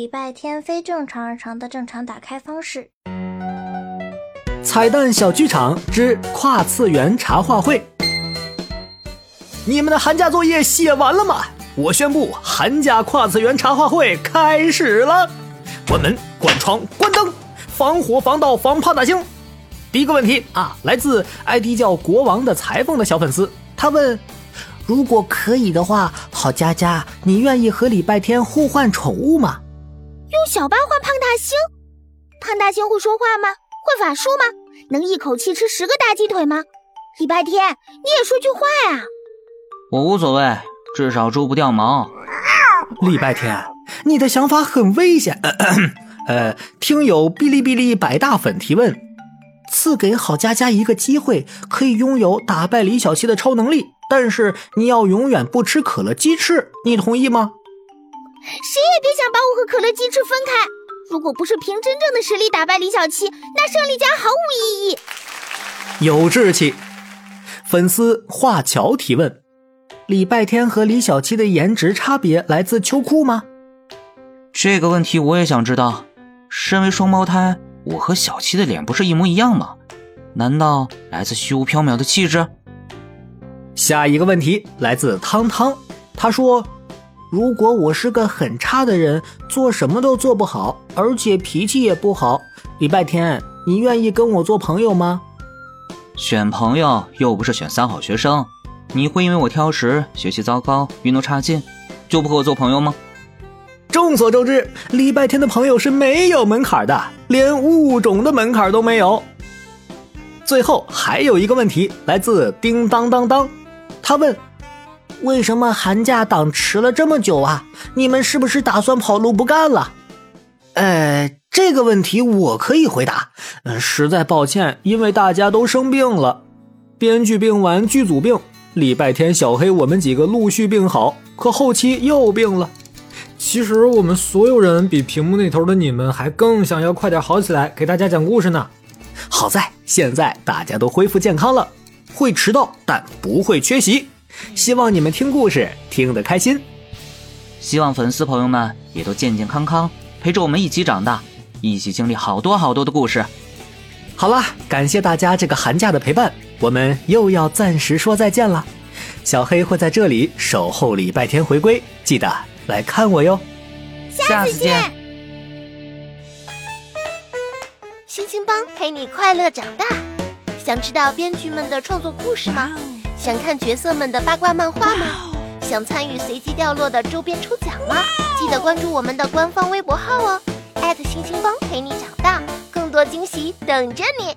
礼拜天非正常日常的正常打开方式。彩蛋小剧场之跨次元茶话会。你们的寒假作业写完了吗？我宣布，寒假跨次元茶话会开始了。关门、关窗、关灯，防火、防盗、防胖大星。第一个问题啊，来自 ID 叫国王的裁缝的小粉丝，他问：如果可以的话，好佳佳，你愿意和礼拜天互换宠物吗？用小八换胖大星？胖大星会说话吗？会法术吗？能一口气吃十个大鸡腿吗？礼拜天，你也说句话呀！我无所谓，至少猪不掉毛。礼拜天，你的想法很危险。呃，听友哔哩哔哩百大粉提问：赐给郝佳佳一个机会，可以拥有打败李小七的超能力，但是你要永远不吃可乐鸡翅，你同意吗？谁也别想把我和可乐鸡翅分开。如果不是凭真正的实力打败李小七，那胜利将毫无意义。有志气。粉丝华侨提问。礼拜天和李小七的颜值差别来自秋裤吗？这个问题我也想知道。身为双胞胎，我和小七的脸不是一模一样吗？难道来自虚无缥缈的气质？下一个问题来自汤汤，他说：“如果我是个很差的人，做什么都做不好，而且脾气也不好，礼拜天你愿意跟我做朋友吗？”选朋友又不是选三好学生。你会因为我挑食、学习糟糕、运动差劲，就不和我做朋友吗？众所周知，礼拜天的朋友是没有门槛的，连物种的门槛都没有。最后还有一个问题，来自叮当当当，他问：为什么寒假档迟了这么久啊？你们是不是打算跑路不干了？呃，这个问题我可以回答。嗯，实在抱歉，因为大家都生病了，编剧病完，剧组病。礼拜天，小黑我们几个陆续病好，可后期又病了。其实我们所有人比屏幕那头的你们还更想要快点好起来，给大家讲故事呢。好在现在大家都恢复健康了，会迟到但不会缺席。希望你们听故事听得开心，希望粉丝朋友们也都健健康康，陪着我们一起长大，一起经历好多好多的故事。好了，感谢大家这个寒假的陪伴。我们又要暂时说再见了，小黑会在这里守候礼拜天回归，记得来看我哟。下次见。星星帮陪你快乐长大，想知道编剧们的创作故事吗？想看角色们的八卦漫画吗？想参与随机掉落的周边抽奖吗？记得关注我们的官方微博号哦，@星星帮陪你长大，更多惊喜等着你。